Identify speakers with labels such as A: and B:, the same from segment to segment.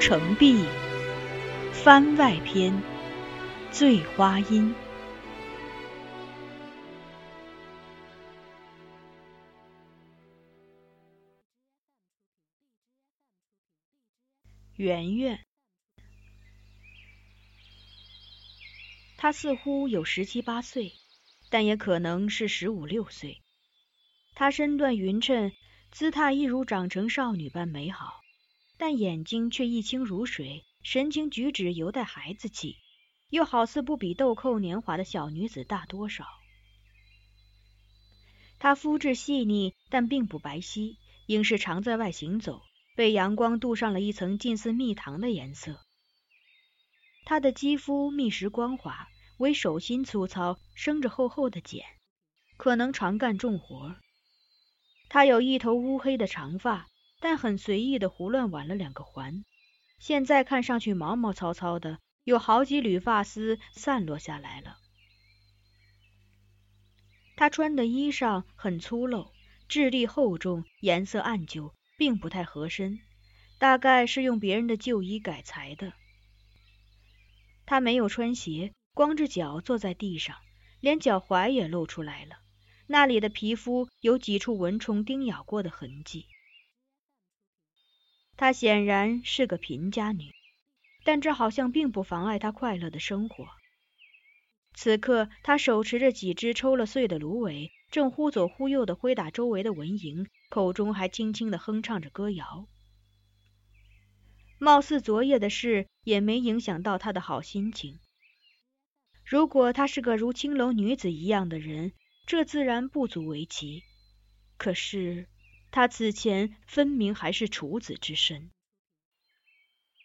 A: 孤城闭，番外篇，醉花阴。圆圆，她似乎有十七八岁，但也可能是十五六岁。她身段匀称，姿态一如长成少女般美好，但眼睛却一清如水，神情举止犹带孩子气，又好似不比豆蔻年华的小女子大多少。她肤质细腻，但并不白皙，应是常在外行走。被阳光镀上了一层近似蜜糖的颜色。她的肌肤密实光滑，唯手心粗糙，生着厚厚的茧，可能常干重活。她有一头乌黑的长发，但很随意的胡乱挽了两个环，现在看上去毛毛糙糙的，有好几缕发丝散落下来了。她穿的衣裳很粗陋，质地厚重，颜色暗旧。并不太合身，大概是用别人的旧衣改裁的。他没有穿鞋，光着脚坐在地上，连脚踝也露出来了，那里的皮肤有几处蚊虫叮咬过的痕迹。她显然是个贫家女，但这好像并不妨碍她快乐的生活。此刻，她手持着几只抽了穗的芦苇。正忽左忽右的挥打周围的蚊蝇，口中还轻轻的哼唱着歌谣。貌似昨夜的事也没影响到她的好心情。如果她是个如青楼女子一样的人，这自然不足为奇。可是她此前分明还是处子之身，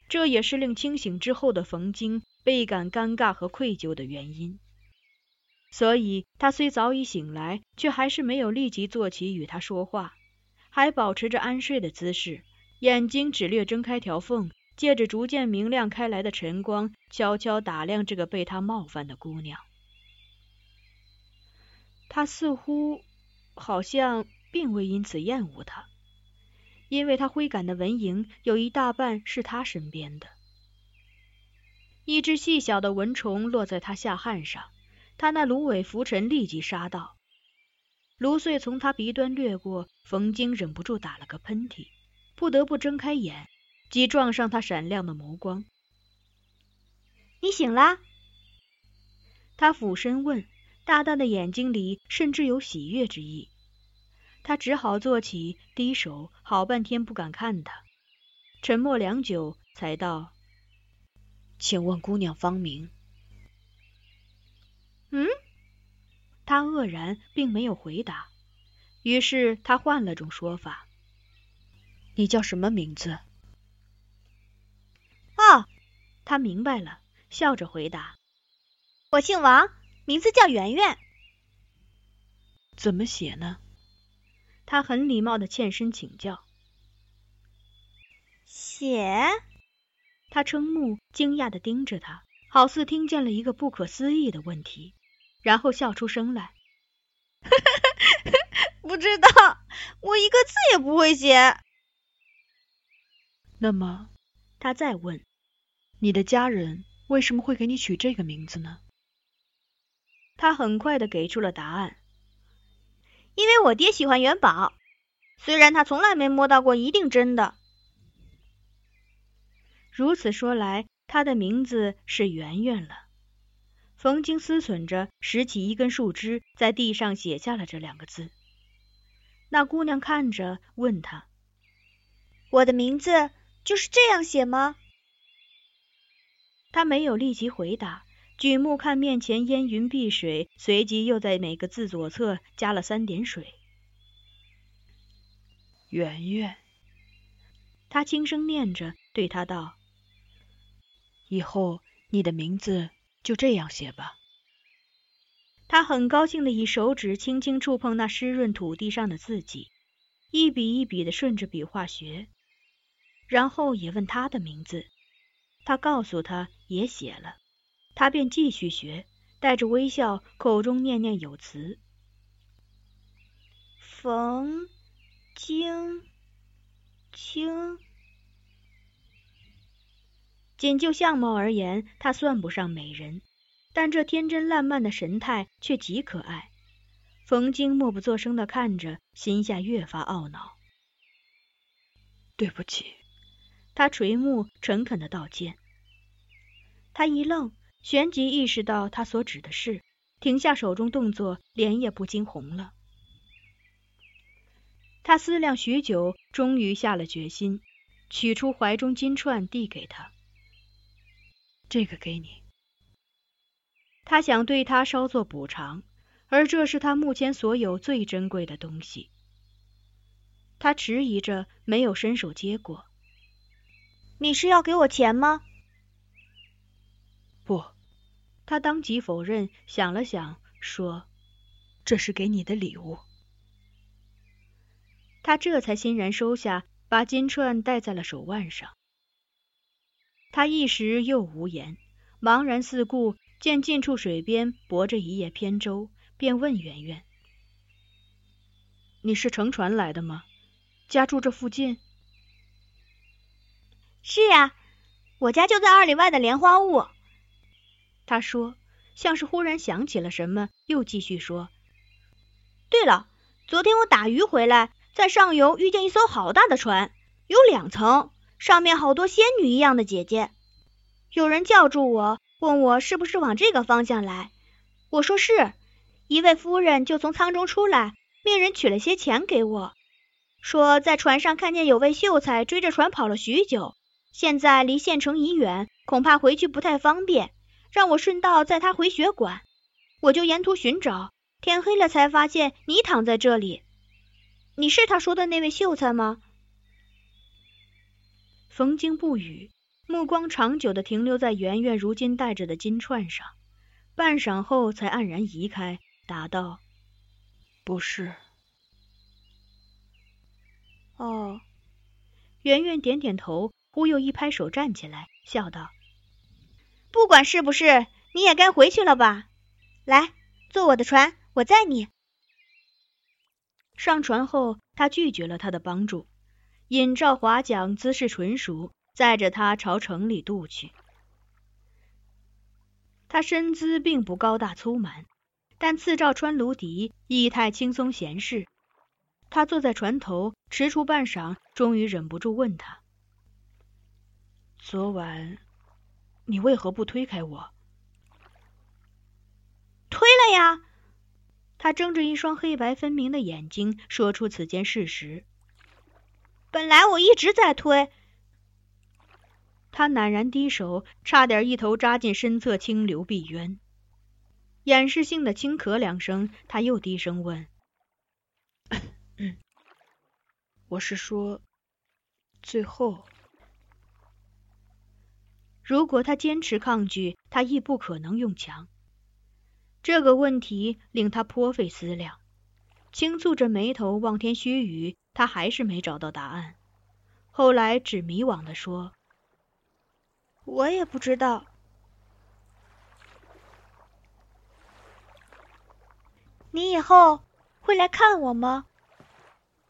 A: 这也是令清醒之后的冯京倍感尴尬和愧疚的原因。所以，他虽早已醒来，却还是没有立即坐起与他说话，还保持着安睡的姿势，眼睛只略睁开条缝，借着逐渐明亮开来的晨光，悄悄打量这个被他冒犯的姑娘。他似乎好像并未因此厌恶他，因为他挥赶的蚊蝇有一大半是他身边的。一只细小的蚊虫落在他下汗上。他那芦苇拂尘，立即杀到，芦穗从他鼻端掠过，冯京忍不住打了个喷嚏，不得不睁开眼，即撞上他闪亮的眸光。你醒啦？他俯身问，大大的眼睛里甚至有喜悦之意。他只好坐起，低首，好半天不敢看他，沉默良久，才道：“请问姑娘芳名？”嗯，他愕然，并没有回答。于是他换了种说法：“你叫什么名字？”哦，他明白了，笑着回答：“我姓王，名字叫圆圆。”怎么写呢？他很礼貌的欠身请教。写？他瞠目，惊讶的盯着他，好似听见了一个不可思议的问题。然后笑出声来，不知道，我一个字也不会写。那么，他再问，你的家人为什么会给你取这个名字呢？他很快的给出了答案，因为我爹喜欢元宝，虽然他从来没摸到过一定真的。如此说来，他的名字是圆圆了。冯京思忖着，拾起一根树枝，在地上写下了这两个字。那姑娘看着，问他：“我的名字就是这样写吗？”他没有立即回答，举目看面前烟云碧水，随即又在每个字左侧加了三点水。圆圆，他轻声念着，对他道：“以后你的名字。”就这样写吧。他很高兴的以手指轻轻触碰那湿润土地上的字迹，一笔一笔的顺着笔画学，然后也问他的名字。他告诉他也写了，他便继续学，带着微笑，口中念念有词：“冯晶清。”仅就相貌而言，她算不上美人，但这天真烂漫的神态却极可爱。冯京默不作声的看着，心下越发懊恼。
B: 对不起，
A: 他垂目，诚恳的道歉。他一愣，旋即意识到他所指的是，停下手中动作，脸也不禁红了。他思量许久，终于下了决心，取出怀中金串递给他：“
B: 这个给你。”
A: 他想对他稍作补偿，而这是他目前所有最珍贵的东西。他迟疑着，没有伸手接过。
C: “你是要给我钱吗？”“。”
A: 他当即否认，想了想，说：“
B: 这是给你的礼物。”
A: 他这才欣然收下，把金串戴在了手腕上。他一时又无言，茫然四顾，见近处水边泊着一叶扁舟，便问圆圆：“
B: 你是乘船来的吗？家住这附近？”“
C: 是呀，我家就在二里外的莲花坞。”
A: 他说，像是忽然想起了什么，又继续说：“
C: 对了，昨天我打鱼回来。”在上游遇见一艘好大的船，有两层，上面好多仙女一样的姐姐。有人叫住我，问我是不是往这个方向来。我说是。一位夫人就从舱中出来，命人取了些钱给我，说在船上看见有位秀才追着船跑了许久，现在离县城已远，恐怕回去不太方便，让我顺道载他回学馆。我就沿途寻找，天黑了才发现你躺在这里。你是他说的那位秀才吗？
A: 冯京不语，目光长久的停留在圆圆如今戴着的金串上，半晌后才黯然移开，答道：“
B: 不是。”
A: 哦，圆圆点点头，忽又一拍手站起来，笑道：“
C: 不管是不是，你也该回去了吧？来，坐我的船，我载你。”
A: 上船后，他拒绝了他的帮助，尹兆华讲姿势纯熟，载着他朝城里渡去。他身姿并不高大粗蛮，但次赵穿芦笛，仪态轻松闲适。他坐在船头，踟蹰半晌，终于忍不住问他：“
B: 昨晚你为何不推开我？”“
C: 推了呀。”
A: 他睁着一双黑白分明的眼睛，说出此件事实。
C: 本来我一直在推。
A: 他赧然低首，差点一头扎进身侧清流碧渊。掩饰性的轻咳两声，他又低声问：“
B: 我是说，最后，
A: 如果他坚持抗拒，他亦不可能用强。”这个问题令他颇费思量，轻蹙着眉头望天须臾，他还是没找到答案。后来只迷惘的说：“
C: 我也不知道。”你以后会来看我吗？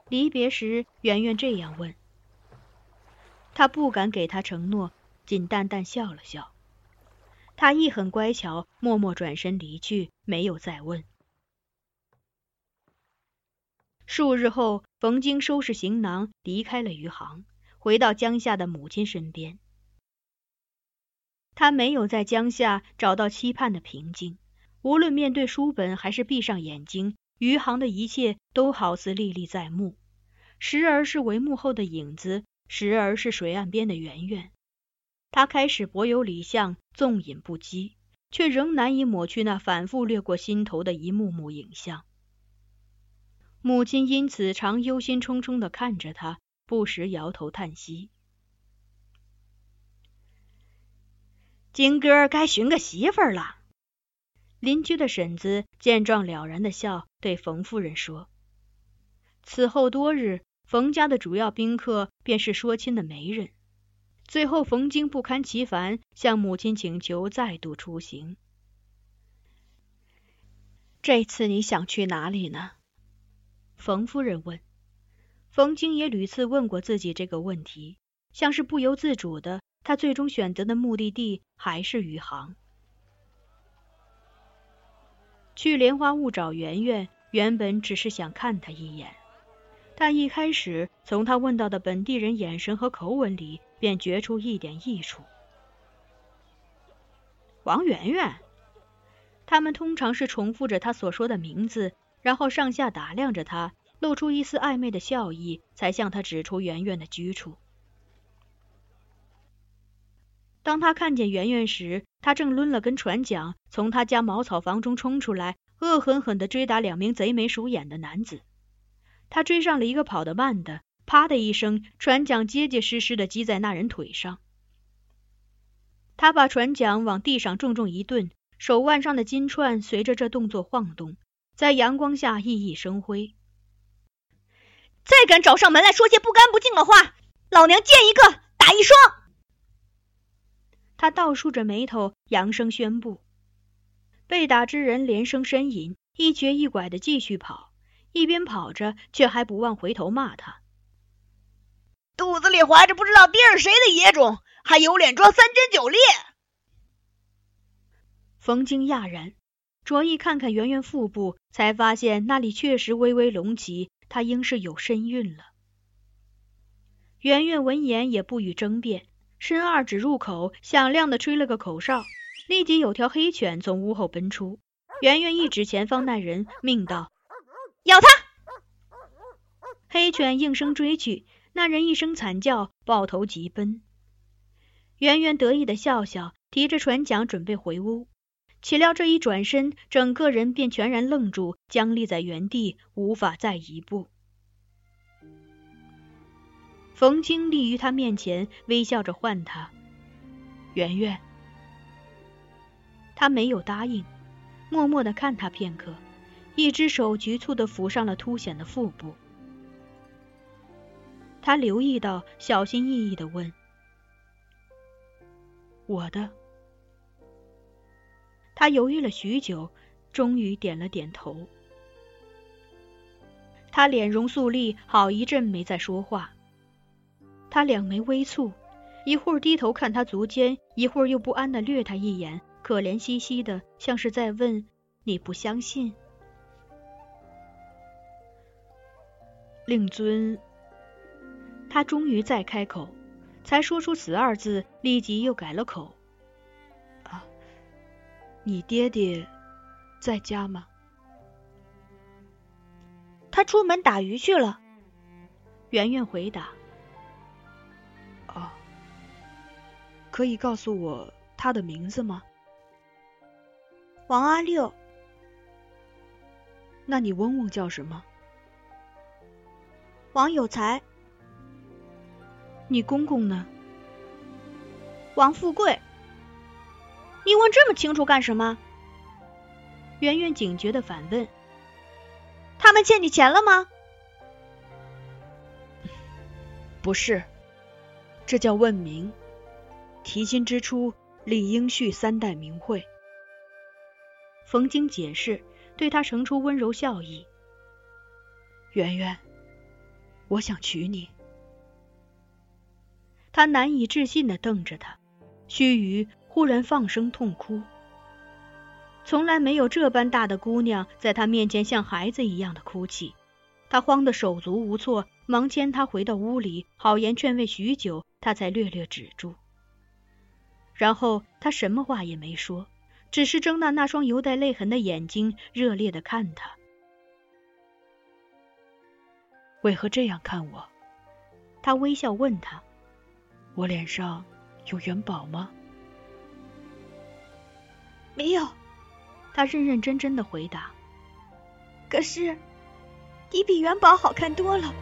A: 离别时，圆圆这样问。他不敢给他承诺，仅淡淡笑了笑。他亦很乖巧，默默转身离去，没有再问。数日后，冯京收拾行囊，离开了余杭，回到江夏的母亲身边。他没有在江夏找到期盼的平静，无论面对书本，还是闭上眼睛，余杭的一切都好似历历在目，时而是帷幕后的影子，时而是水岸边的圆圆。他开始博有理想，纵饮不羁，却仍难以抹去那反复掠过心头的一幕幕影像。母亲因此常忧心忡忡的看着他，不时摇头叹息。金哥该寻个媳妇了。邻居的婶子见状了然的笑，对冯夫人说：“此后多日，冯家的主要宾客便是说亲的媒人。”最后，冯京不堪其烦，向母亲请求再度出行。这次你想去哪里呢？冯夫人问。冯京也屡次问过自己这个问题，像是不由自主的，他最终选择的目的地还是余杭。去莲花坞找圆圆，原本只是想看他一眼，但一开始从他问到的本地人眼神和口吻里，便觉出一点益处。王媛媛，他们通常是重复着他所说的名字，然后上下打量着他，露出一丝暧昧的笑意，才向他指出媛媛的居处。当他看见圆圆时，他正抡了根船桨，从他家茅草房中冲出来，恶狠狠地追打两名贼眉鼠眼的男子。他追上了一个跑得慢的，啪的一声，船桨结结实实地击在那人腿上。他把船桨往地上重重一顿，手腕上的金串随着这动作晃动，在阳光下熠熠生辉。
C: 再敢找上门来说些不干不净的话，老娘见一个打一双！
A: 他倒竖着眉头，扬声宣布。被打之人连声呻吟，一瘸一拐的继续跑，一边跑着，却还不忘回头骂他：“
C: 怀着不知道爹是谁的野种，还有脸装三贞九烈！”
A: 冯京讶然，着意看看圆圆腹部，才发现那里确实微微隆起，她应是有身孕了。圆圆闻言也不予争辩。伸二指入口，响亮的吹了个口哨，立即有条黑犬从屋后奔出。圆圆一指前方那人，命道：“
C: 咬他！”
A: 黑犬应声追去，那人一声惨叫，抱头急奔。圆圆得意的笑笑，提着船桨准备回屋，岂料这一转身，整个人便全然愣住，僵立在原地，无法再一步。冯京立于他面前，微笑着唤他：“圆圆。”他没有答应，默默的看他片刻，一只手局促的抚上了凸显的腹部。他留意到，小心翼翼的问：“我的？”他犹豫了许久，终于点了点头。他脸容肃立，好一阵没再说话。他两眉微蹙，一会儿低头看他足尖，一会儿又不安的掠他一眼，可怜兮兮的，像是在问：“你不相信？”令尊，他终于再开口，才说出“死”二字，立即又改了口：“啊，你爹爹在家吗？”
C: 他出门打鱼去了。
A: 圆圆回答。
B: 可以告诉我他的名字吗？
C: 王阿六。
B: 那你翁翁叫什么？
C: 王有才。
B: 你公公呢？
C: 王富贵。你问这么清楚干什么？
A: 圆圆警觉的反问：“
C: 他们欠你钱了吗？”
B: 不是，这叫问名。提亲之初，理应续三代名讳。
A: 冯京解释，对他生出温柔笑意。
B: 圆圆，我想娶你。
A: 他难以置信的瞪着他，须臾，忽然放声痛哭。从来没有这般大的姑娘在他面前像孩子一样的哭泣，他慌得手足无措，忙牵她回到屋里，好言劝慰许久，他才略略止住。然后他什么话也没说，只是睁大那双犹带泪痕的眼睛，热烈的看他。
B: 为何这样看我？
A: 他微笑问他：“
B: 我脸上有元宝吗？”
C: 没有，
A: 他认认真真的回答。
C: 可是，你比元宝好看多了。